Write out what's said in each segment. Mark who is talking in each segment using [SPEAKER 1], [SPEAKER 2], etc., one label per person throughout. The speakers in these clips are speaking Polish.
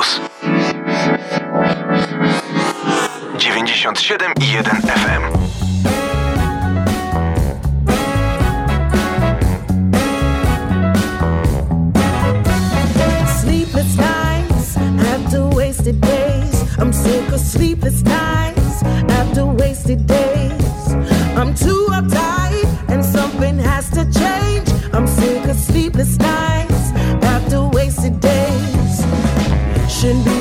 [SPEAKER 1] Campus 97 i 1 FM.
[SPEAKER 2] Sleepless nights after wasted days. I'm sick of sleepless nights after wasted days. should be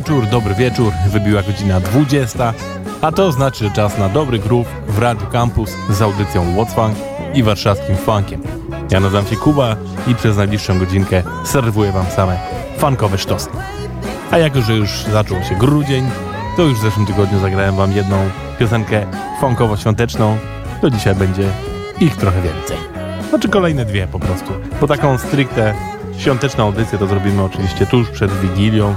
[SPEAKER 3] wieczór, dobry wieczór. Wybiła godzina 20, a to znaczy czas na dobry groove w Radiu Campus z audycją What's i warszawskim funkiem. Ja nazywam się Kuba i przez najbliższą godzinkę serwuję wam same funkowe sztosy. A jako, że już zaczął się grudzień, to już w zeszłym tygodniu zagrałem wam jedną piosenkę funkowo-świąteczną, to dzisiaj będzie ich trochę więcej. Znaczy kolejne dwie po prostu, bo taką stricte świąteczną audycję to zrobimy oczywiście tuż przed Wigilią,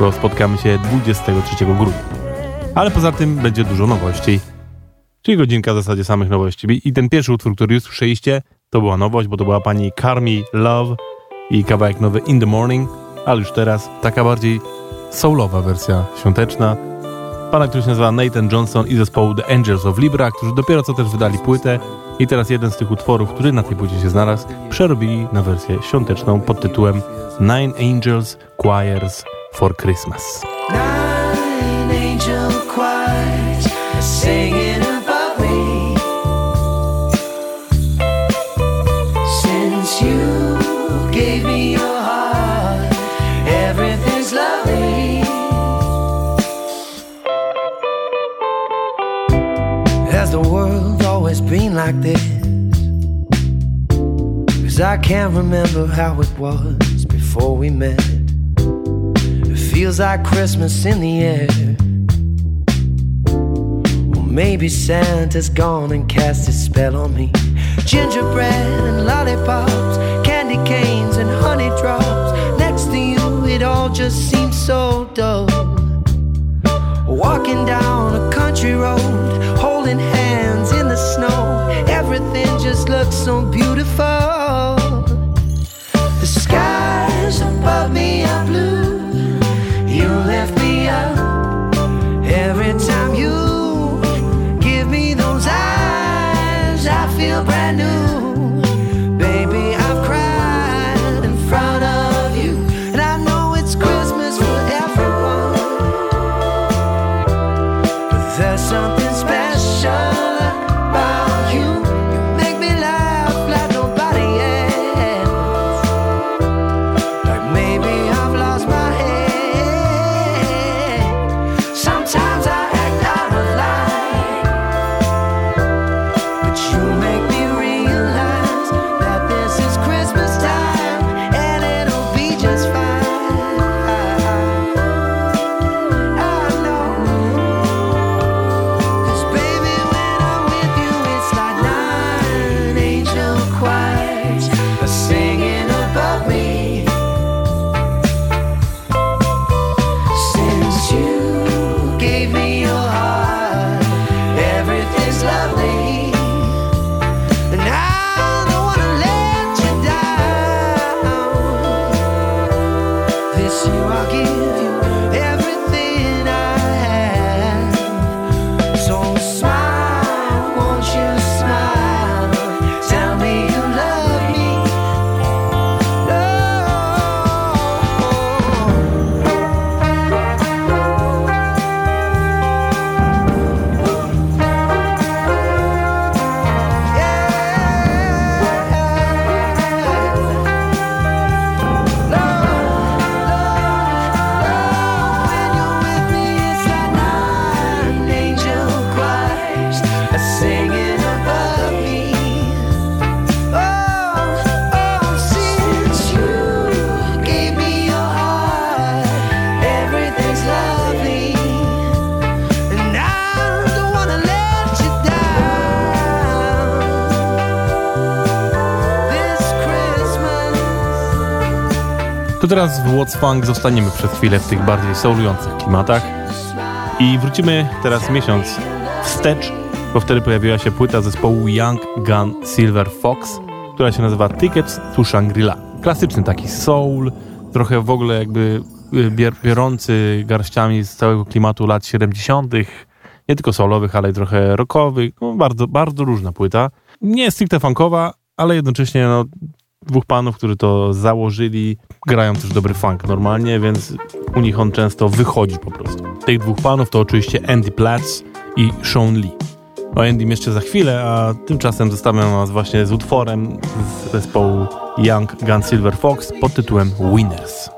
[SPEAKER 3] bo spotkamy się 23 grudnia. Ale poza tym będzie dużo nowości, czyli godzinka w zasadzie samych nowości. I ten pierwszy utwór, który już słyszeliście, to była nowość, bo to była pani Carmi Love i kawałek nowy In The Morning, ale już teraz taka bardziej soulowa wersja świąteczna. Pana, który się nazywa Nathan Johnson i zespołu The Angels of Libra, którzy dopiero co też wydali płytę i teraz jeden z tych utworów, który na tej płycie się znalazł, przerobili na wersję świąteczną pod tytułem Nine Angels Choirs for Christmas.
[SPEAKER 4] Nine angel choirs singing like this? Cause I can't remember how it was before we met. It feels like Christmas in the air. Or maybe Santa's gone and cast his spell on me. Gingerbread and lollipops, candy canes and honey drops. Next to you, it all just seems so dull. Walking down a country road, holding hands in the snow. Everything just looks so beautiful.
[SPEAKER 5] Teraz w What's Funk zostaniemy przez chwilę w tych bardziej soulujących klimatach i wrócimy teraz miesiąc wstecz, bo wtedy pojawiła się płyta zespołu Young Gun Silver Fox, która się nazywa Tickets to Shangri-La. Klasyczny taki soul, trochę w ogóle jakby y, biorący garściami z całego klimatu lat 70., nie tylko soulowych, ale i trochę rockowych. No, bardzo, bardzo różna płyta. Nie stricte funkowa, ale jednocześnie no, dwóch panów, którzy to założyli, grają też dobry funk normalnie, więc u nich on często wychodzi po prostu. Tych dwóch panów to oczywiście Andy Platz i Sean Lee. O Andy jeszcze za chwilę, a tymczasem zostawiam was właśnie z utworem z zespołu Young Gun Silver Fox pod tytułem Winners.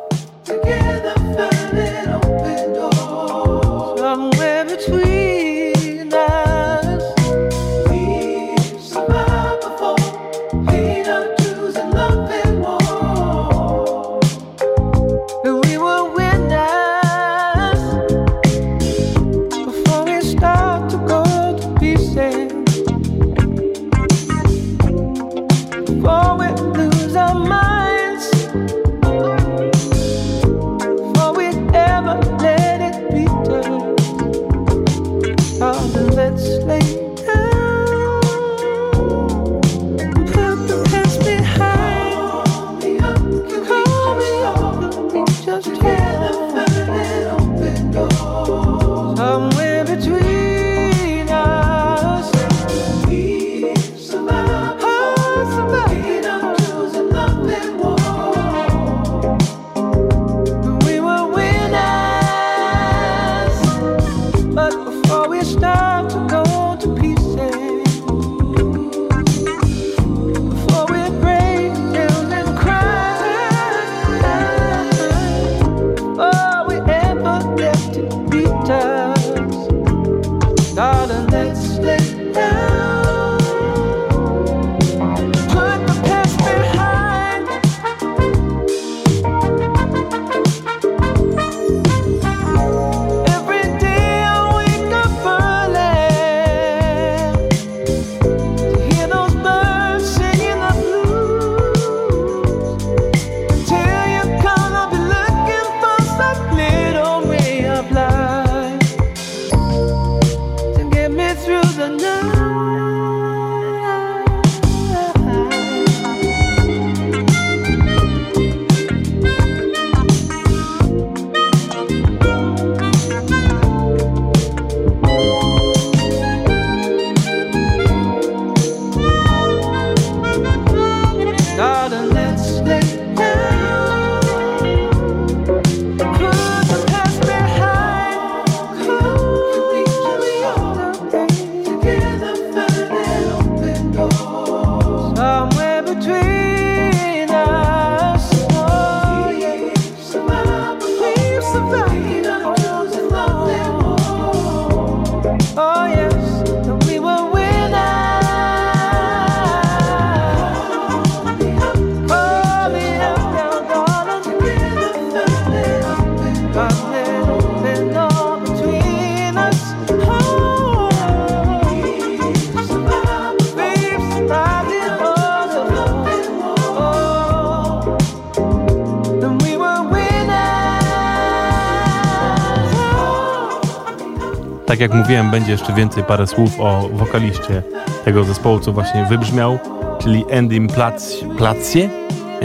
[SPEAKER 5] Tak jak mówiłem, będzie jeszcze więcej parę słów o wokaliście tego zespołu, co właśnie wybrzmiał, czyli Andy Platz, Placie,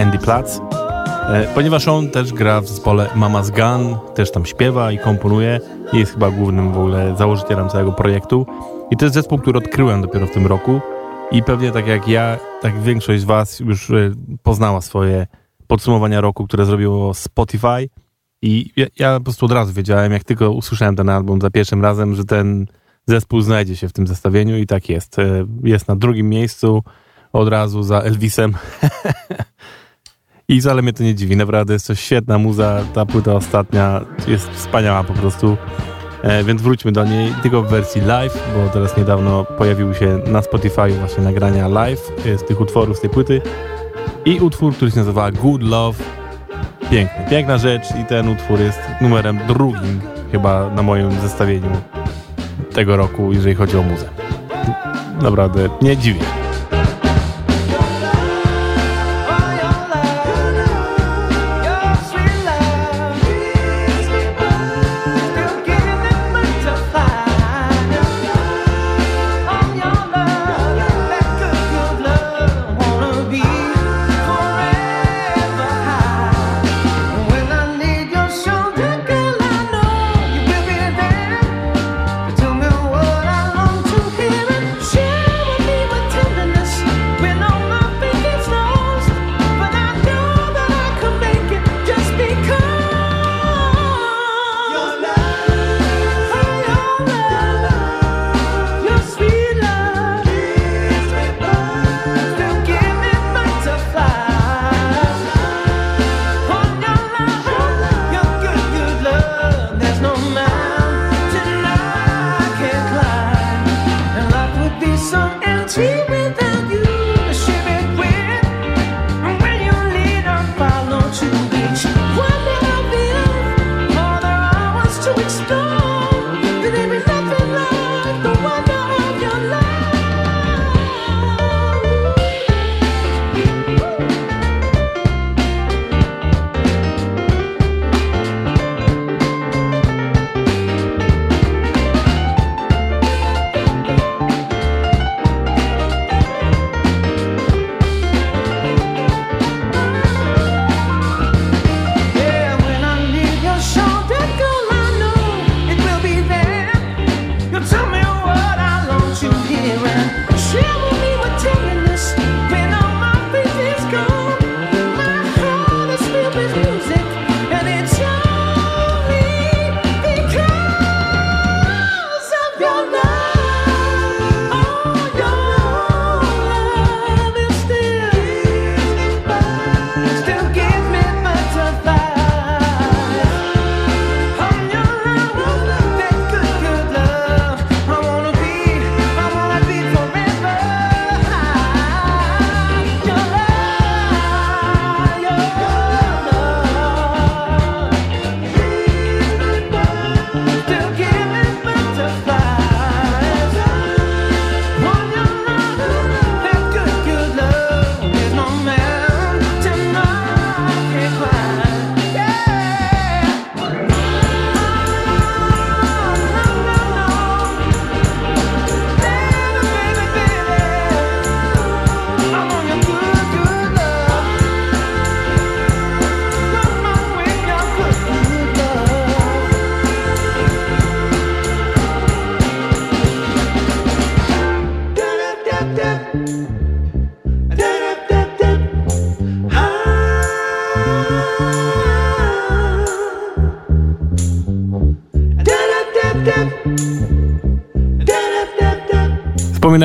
[SPEAKER 5] Andy Platz. E, ponieważ on też gra w zespole Mama's Gun, też tam śpiewa i komponuje. Jest chyba głównym w ogóle założycielem całego projektu. I to jest zespół, który odkryłem dopiero w tym roku. I pewnie tak jak ja, tak większość z Was już e, poznała swoje podsumowania roku, które zrobiło Spotify. I ja, ja, po prostu od razu wiedziałem, jak tylko usłyszałem ten album za pierwszym razem, że ten zespół znajdzie się w tym zestawieniu i tak jest. E, jest na drugim miejscu od razu za Elvisem. I wcale mnie to nie dziwi, naprawdę jest to świetna muza, ta płyta ostatnia jest wspaniała po prostu. E, więc wróćmy do niej, tylko w wersji live, bo teraz niedawno pojawiły się na Spotify właśnie nagrania live e, z tych utworów, z tej płyty. I utwór, który się nazywa Good Love. Piękny, piękna rzecz i ten utwór jest numerem drugim chyba na moim zestawieniu tego roku, jeżeli chodzi o muzę. Naprawdę nie dziwię.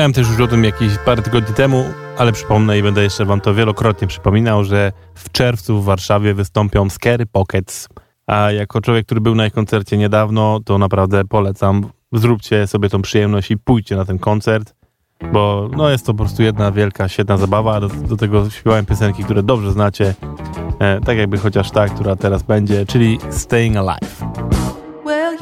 [SPEAKER 5] Wspominałem też już o tym jakieś parę tygodni temu, ale przypomnę i będę jeszcze wam to wielokrotnie przypominał, że w czerwcu w Warszawie wystąpią Scary Pockets, a jako człowiek, który był na ich koncercie niedawno, to naprawdę polecam, zróbcie sobie tą przyjemność i pójdźcie na ten koncert, bo no jest to po prostu jedna wielka, świetna zabawa, do, do tego śpiewałem piosenki, które dobrze znacie, e, tak jakby chociaż ta, która teraz będzie, czyli Staying Alive. Well,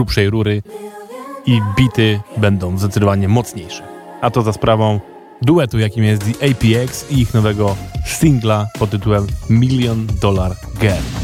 [SPEAKER 2] grubszej rury i bity będą zdecydowanie mocniejsze. A to za sprawą duetu, jakim jest The APX i ich nowego singla pod tytułem Million Dollar Girl.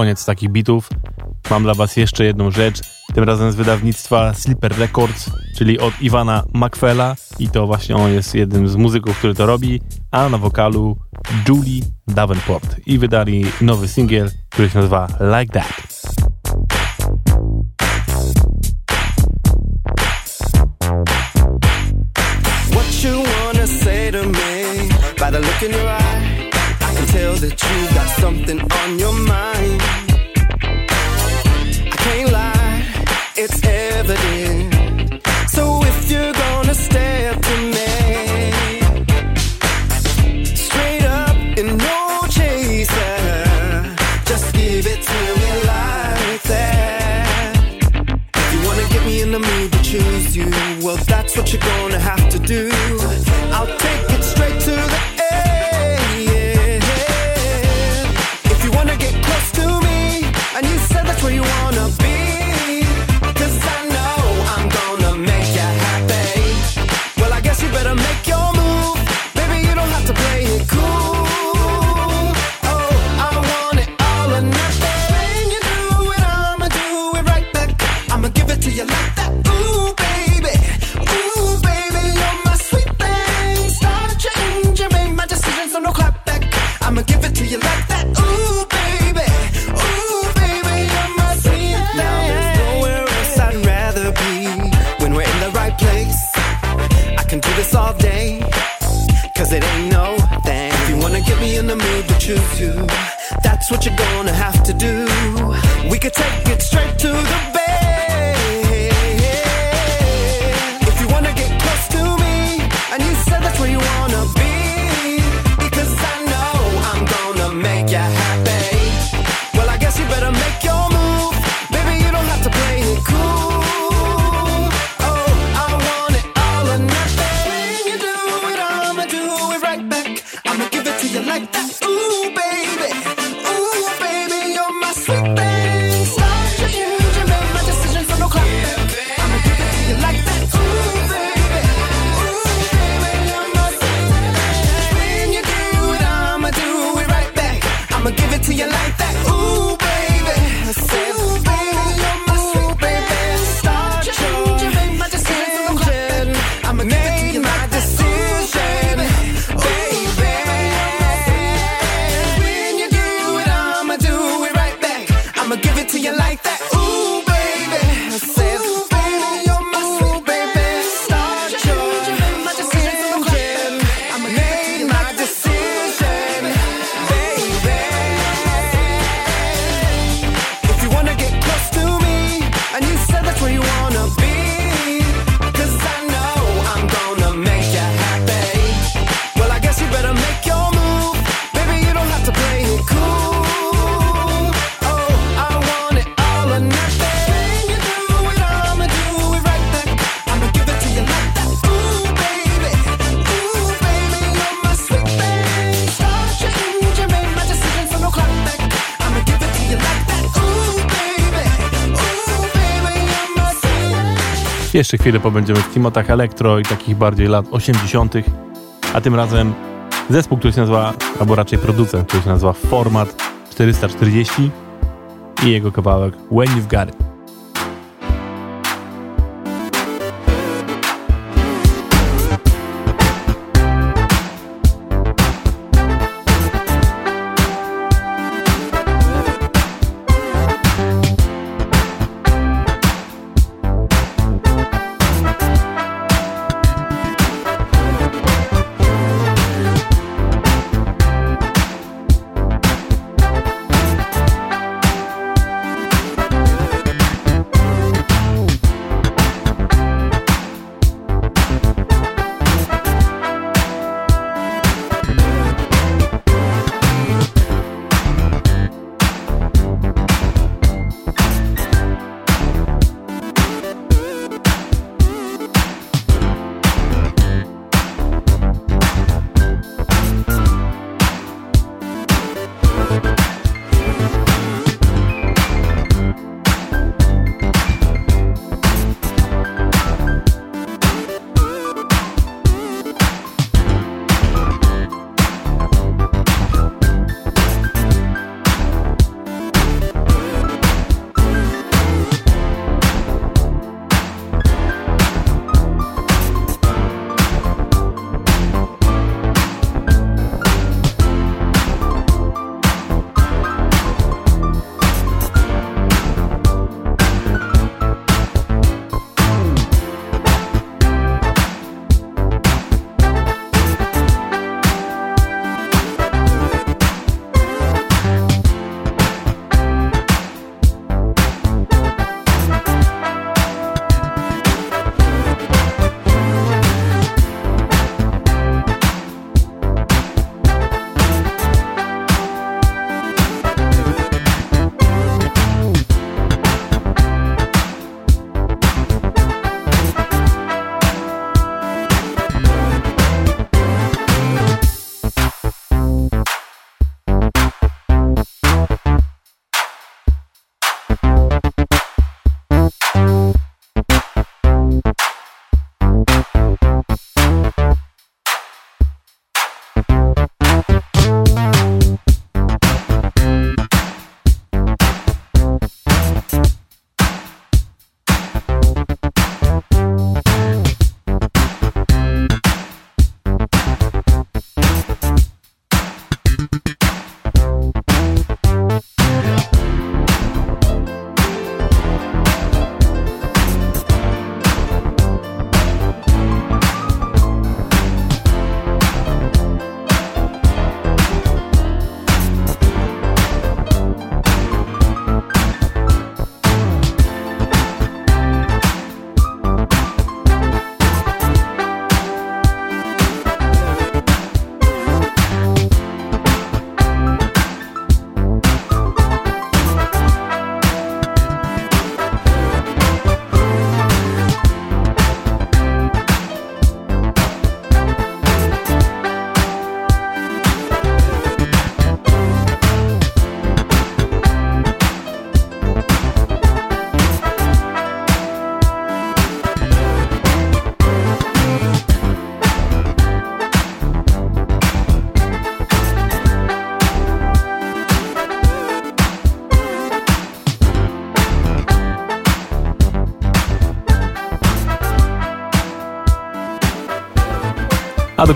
[SPEAKER 2] Koniec takich bitów. Mam dla Was jeszcze jedną rzecz, tym razem z wydawnictwa Slipper Records, czyli od Iwana Macfella i to właśnie on jest jednym z muzyków, który to robi, a na wokalu Julie Davenport i wydali nowy singiel, który się nazywa Like That. By the look in your eye tell that you got something on your mind.
[SPEAKER 3] Jeszcze chwilę pobędziemy w klimatach elektro i takich bardziej lat 80., a tym razem zespół, który się nazywa, albo raczej producent, który się nazywa Format 440 i jego kawałek When You've Got It.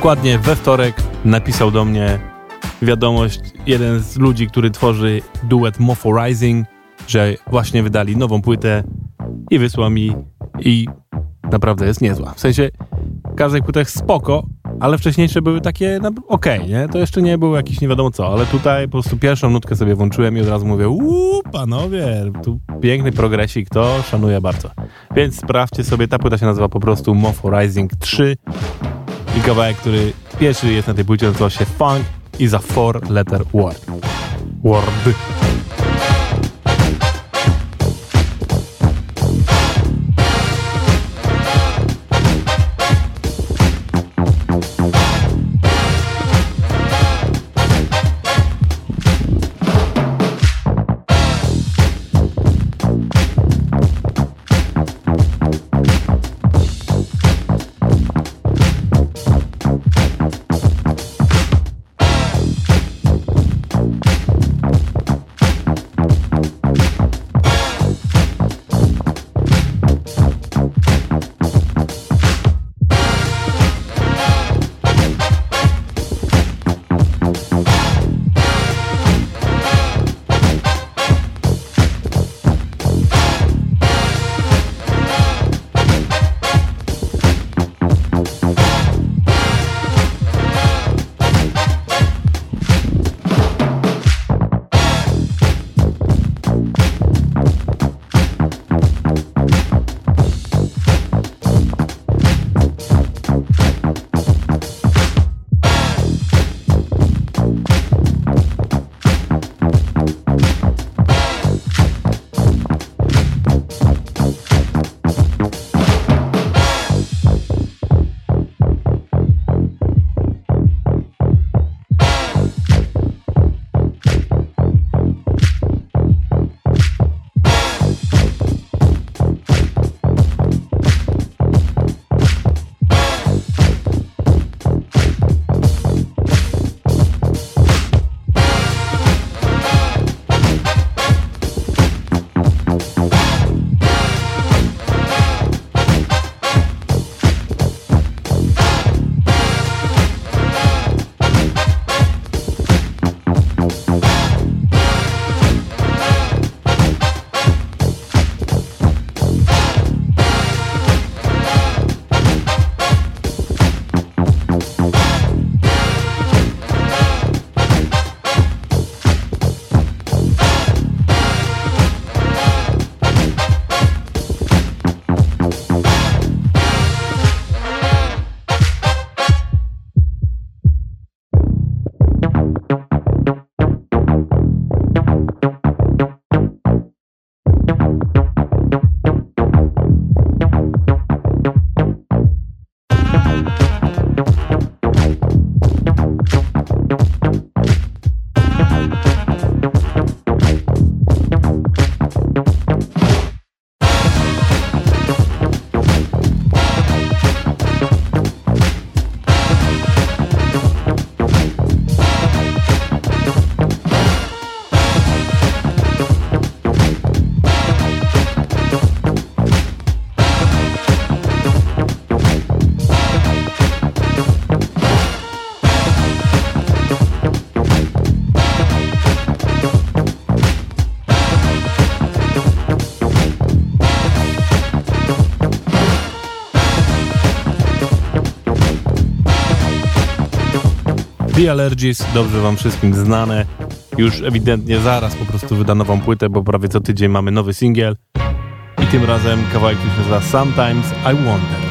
[SPEAKER 3] Dokładnie we wtorek napisał do mnie wiadomość jeden z ludzi, który tworzy duet Mofo Rising, że właśnie wydali nową płytę i wysłał mi i naprawdę jest niezła. W sensie każdej płytach spoko, ale wcześniejsze były takie no, okej, okay, nie? To jeszcze nie było jakiś nie wiadomo co, ale tutaj po prostu pierwszą nutkę sobie włączyłem i od razu mówię uuu, panowie, tu piękny progresik, to szanuję bardzo. Więc sprawdźcie sobie, ta płyta się nazywa po prostu Mofo Rising 3 i kawałek, który pierwszy jest na tej płycie, nazywa się Funk is a four letter word. Word. The Allergies, dobrze wam wszystkim znane. Już ewidentnie zaraz po prostu wyda nową płytę, bo prawie co tydzień mamy nowy singiel. I tym razem kawałek, który się nazywa Sometimes I Wonder.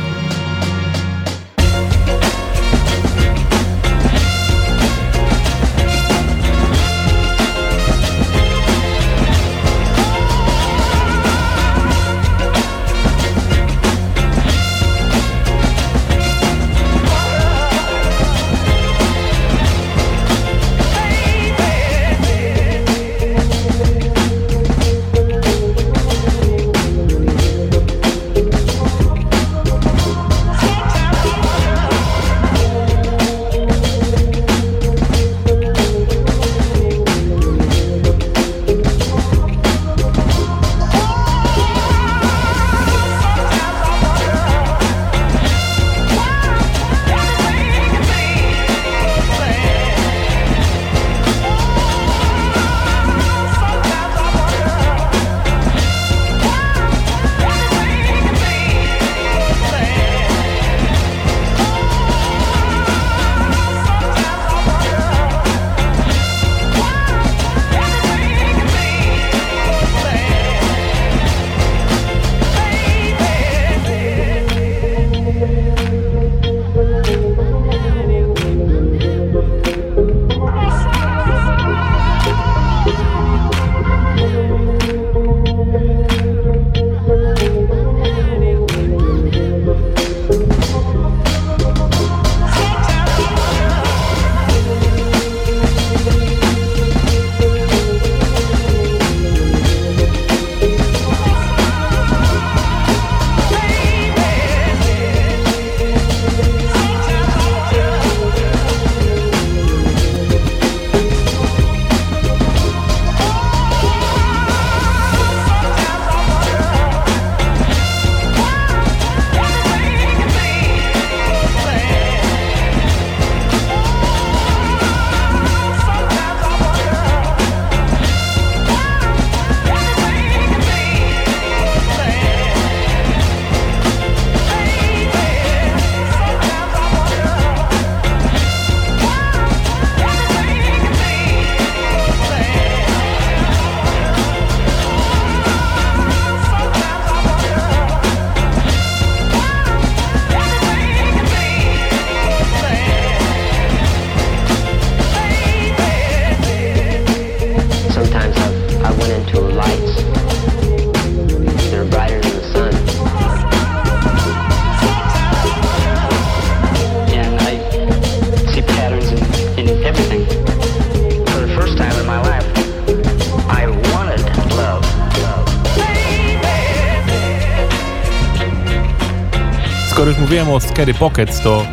[SPEAKER 6] Skoro już mówiłem o Scary Pockets, to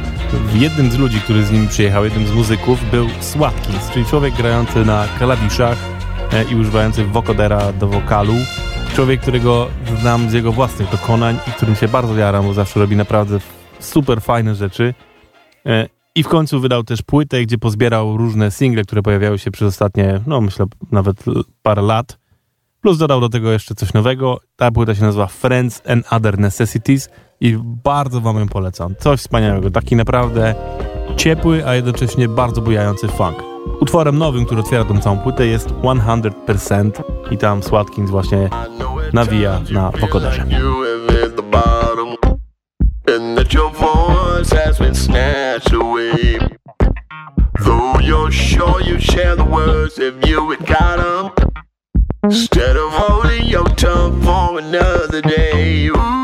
[SPEAKER 6] jednym z ludzi, który z nimi przyjechał, jednym z muzyków był Swatkins, czyli człowiek grający na klawiszach e, i używający wokodera do wokalu. Człowiek, którego znam z jego własnych dokonań i którym się bardzo jaram, bo zawsze robi naprawdę super fajne rzeczy. E, I w końcu wydał też płytę, gdzie pozbierał różne single, które pojawiały się przez ostatnie, no myślę, nawet parę lat. Plus dodał do tego jeszcze coś nowego. Ta płyta się nazywa Friends and Other Necessities i bardzo wam ją polecam. Coś wspaniałego. Taki naprawdę ciepły, a jednocześnie bardzo bujający funk. Utworem nowym, który otwiera tą całą płytę jest 100% i tam Swatkins właśnie nawija na pokoderze. Though you're sure you share the words if you had got them Instead of holding your tongue for another day Ooh,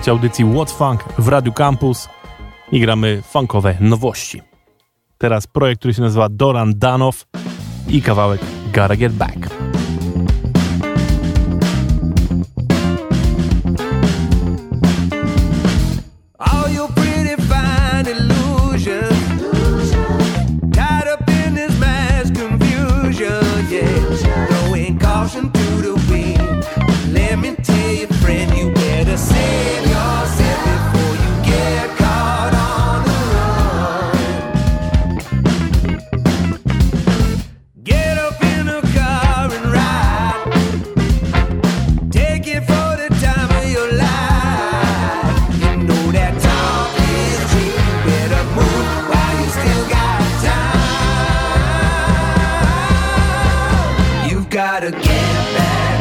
[SPEAKER 6] Słuchacie audycji What Funk w Radiu Campus i gramy funkowe nowości. Teraz projekt, który się nazywa Doran Danow i kawałek Gotta Get Back.
[SPEAKER 7] Amen.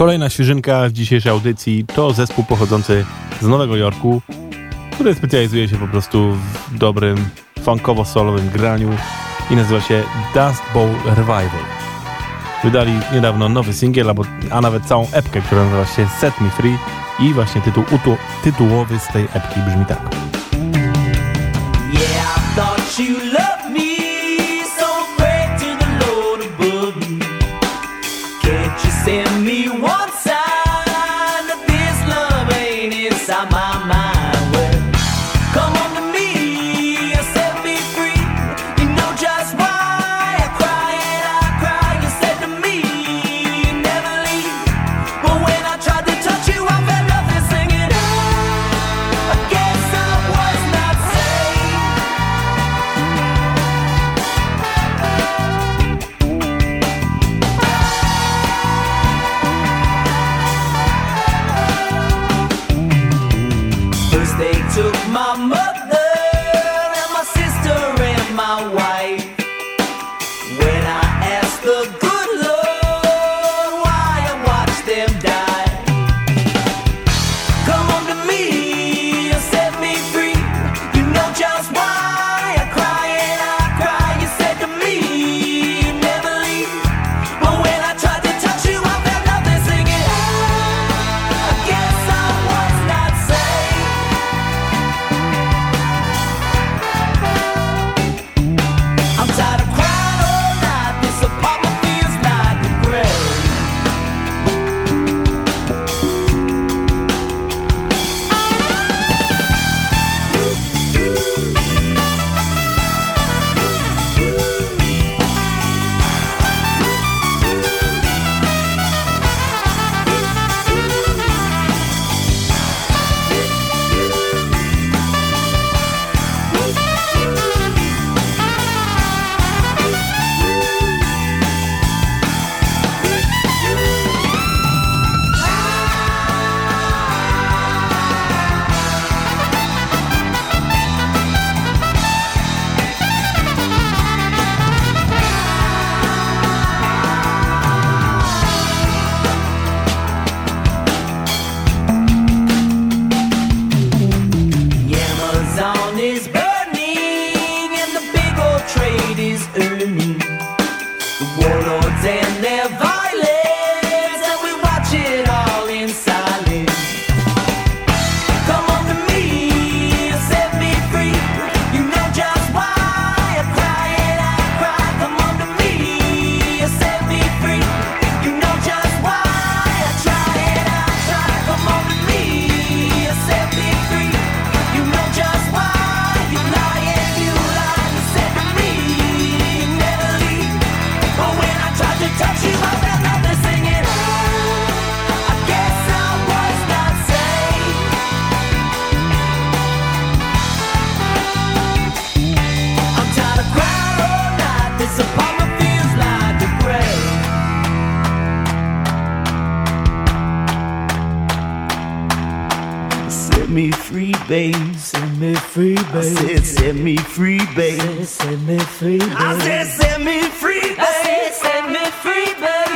[SPEAKER 7] Kolejna świeżynka w dzisiejszej audycji to zespół pochodzący z Nowego Jorku, który specjalizuje się po prostu w dobrym funkowo-solowym graniu i nazywa się Dust Bowl Revival. Wydali niedawno nowy singiel, a nawet całą epkę, która nazywa się Set Me Free i właśnie tytuł tytułowy z tej epki brzmi tak. Yeah, babe. Set me free, babe. I said, set me free, babe. I said, set me free, babe. I said, set me free, babe. I said, set me free, babe.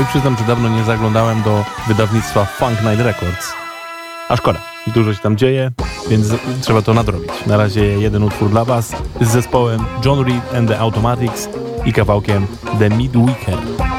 [SPEAKER 7] Oj, przyznam, że dawno nie zaglądałem do wydawnictwa Funk Night Records. A szkoda, dużo się tam dzieje, więc trzeba to nadrobić. Na razie jeden utwór dla Was z zespołem John Reed and the Automatics i kawałkiem The Midweeker.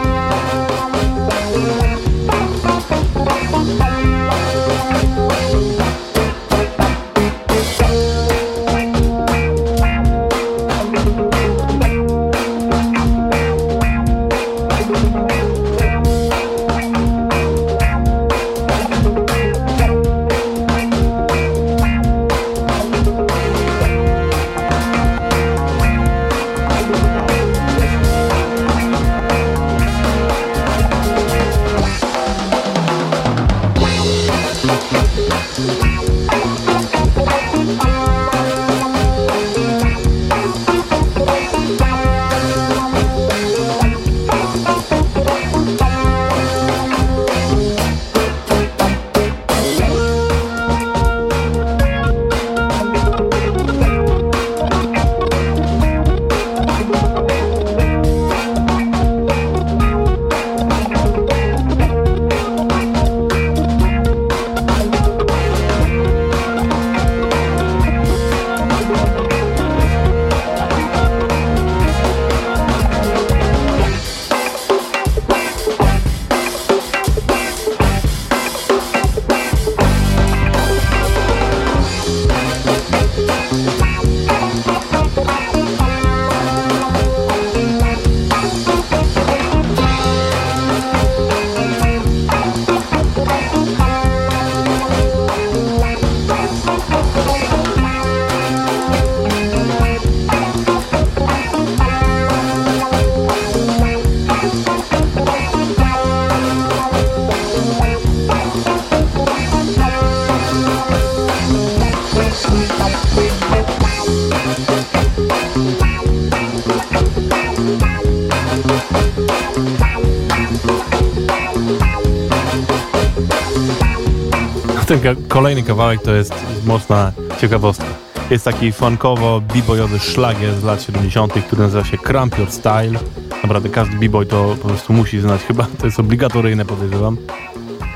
[SPEAKER 3] Kawałek to jest mocna ciekawostka. Jest taki funkowo b-boyowy szlagier z lat 70., który nazywa się Cramp Your Style. Naprawdę każdy b-boy to po prostu musi znać chyba, to jest obligatoryjne podejrzewam.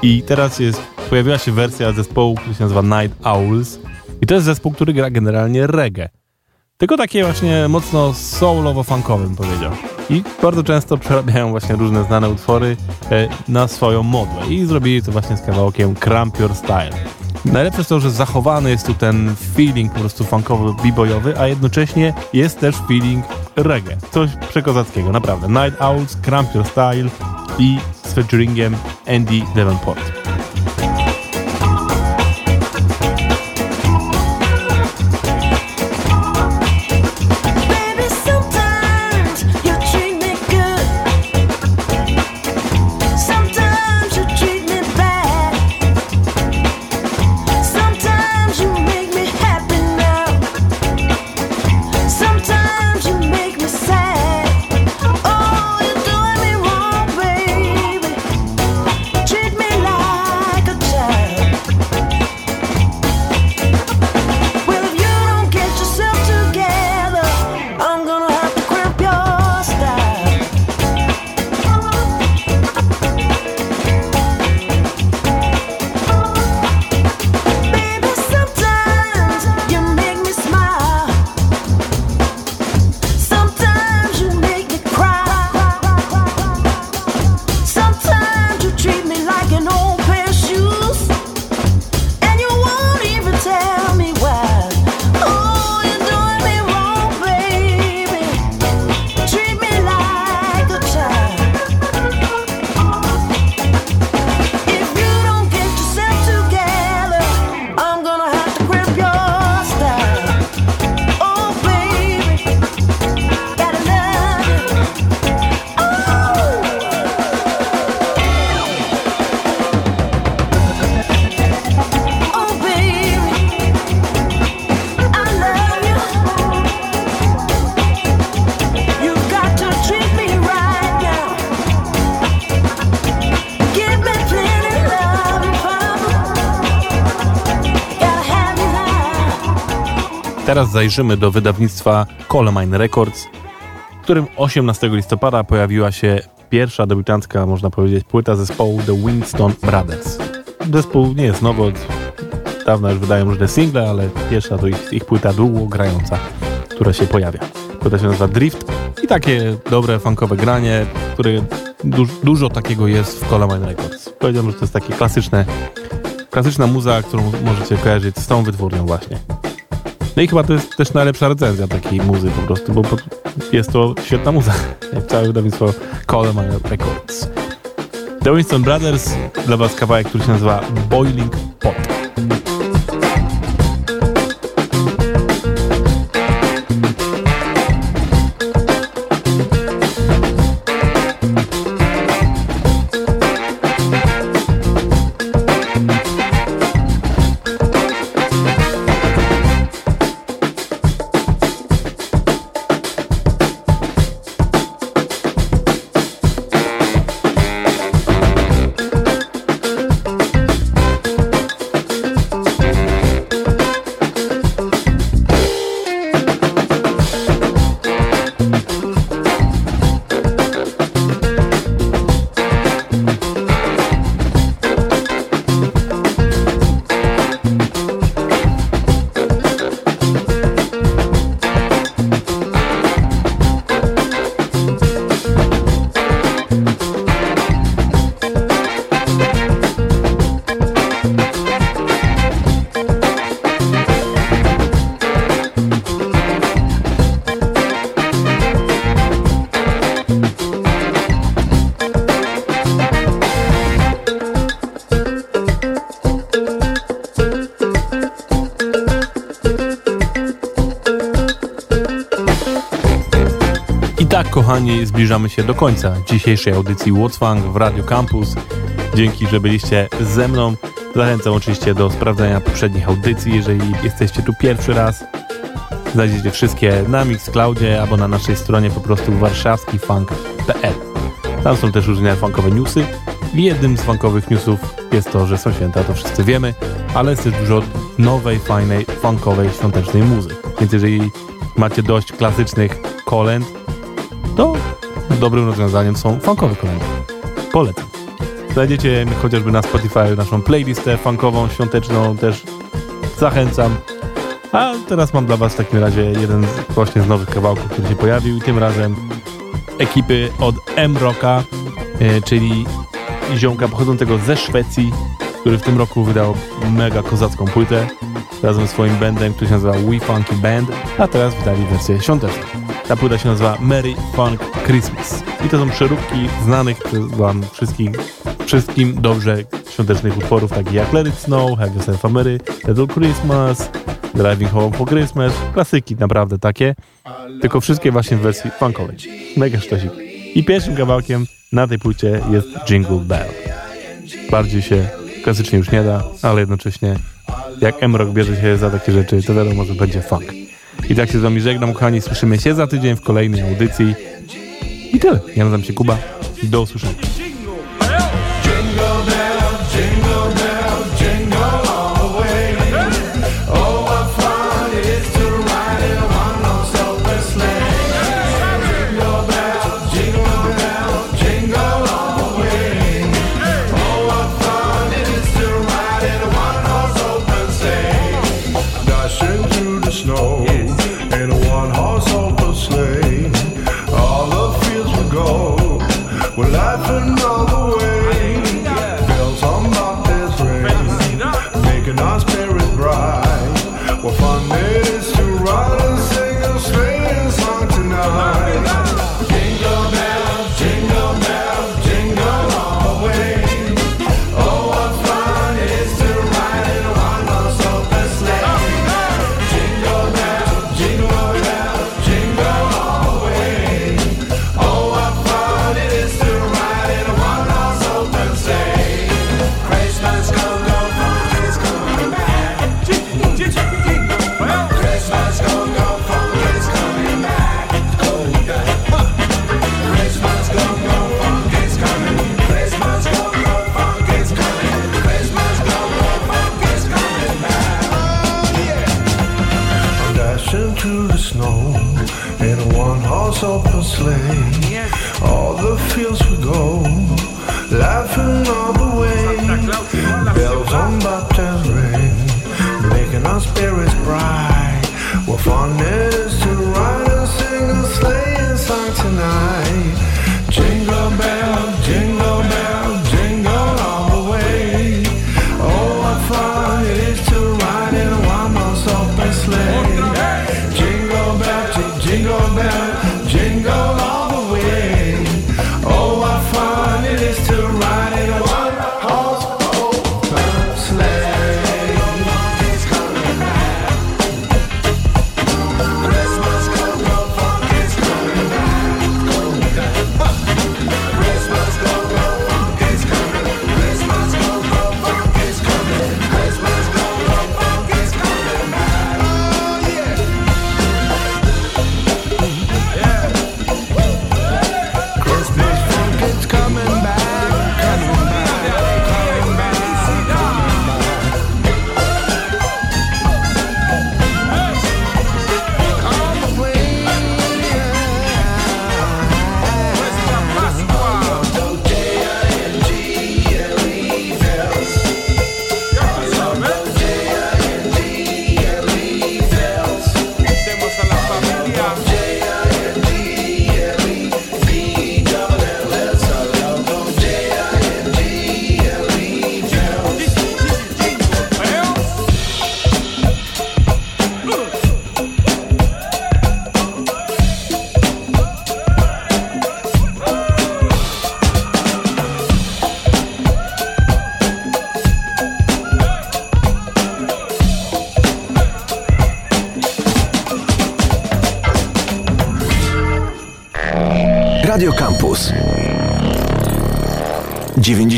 [SPEAKER 3] I teraz jest, pojawiła się wersja zespołu, który się nazywa Night Owls. I to jest zespół, który gra generalnie reggae. Tylko takie właśnie mocno soulowo-funkowym powiedział. I bardzo często przerabiają właśnie różne znane utwory e, na swoją modłę. I zrobili to właśnie z kawałkiem Cramp Your Style. Najlepsze jest to, że zachowany jest tu ten feeling po prostu funkowy, b-boyowy, a jednocześnie jest też feeling reggae. Coś przekozackiego, naprawdę. Night Owls, Cramp Your Style i z featuringiem Andy Davenport. Teraz zajrzymy do wydawnictwa Colemine Records, w którym 18 listopada pojawiła się pierwsza debiutancka, można powiedzieć, płyta zespołu The Winston Brothers. Zespół nie jest nowy, od dawna już wydają różne single, ale pierwsza to ich, ich płyta długo grająca, która się pojawia. Płyta się nazywa Drift i takie dobre, funkowe granie, które du dużo takiego jest w Colemine Records. Powiedziałbym, że to jest takie klasyczne, klasyczna muza, którą możecie kojarzyć z tą wytwórnią właśnie. No i chyba to jest też najlepsza recenzja takiej muzy po prostu, bo jest to świetna muza, jak całe wydawnictwo Coleman Records. The Winston Brothers, dla was kawałek, który się nazywa Boiling Pot. Zbliżamy się do końca dzisiejszej audycji What's w Radio Campus. Dzięki, że byliście ze mną. Zachęcam oczywiście do sprawdzenia poprzednich audycji, jeżeli jesteście tu pierwszy raz. Znajdziecie wszystkie na Mixcloudzie albo na naszej stronie po prostu warszawskifunk.pl Tam są też różne funkowe newsy
[SPEAKER 8] jednym z funkowych newsów jest to, że są święta, to wszyscy wiemy, ale jest też dużo nowej, fajnej, funkowej, świątecznej muzy. Więc jeżeli macie dość klasycznych kolęd, to dobrym rozwiązaniem są funkowe kolendy. Polecam. Znajdziecie chociażby na Spotify naszą playlistę funkową, świąteczną, też zachęcam. A teraz mam dla Was w takim razie jeden z, właśnie z nowych kawałków, który się pojawił. Tym razem ekipy od M-Rocka, e, czyli ziomka pochodzącego ze Szwecji, który w tym roku wydał mega kozacką płytę razem z swoim bandem, który się nazywa We Funky Band, a teraz wydali wersję świąteczną. Ta płyta się nazywa Merry Funk Christmas. I to są przeróbki znanych wam wszystkich, wszystkim dobrze świątecznych utworów, takich jak Let It Snow, Have Yourself a Merry, Little Christmas, Driving Home for Christmas, klasyki naprawdę takie, tylko wszystkie właśnie w wersji funkowej. Mega sztosik. I pierwszym kawałkiem na tej płycie jest Jingle Bell. Bardziej się klasycznie już nie da, ale jednocześnie jak M-Rock bierze się za takie rzeczy, to wiadomo, że będzie funk. I tak się z wami żegnam, kochani. Słyszymy się za tydzień w kolejnej audycji. I tyle. Ja nazywam się Kuba. Do usłyszenia.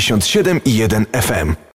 [SPEAKER 1] 97,1 FM.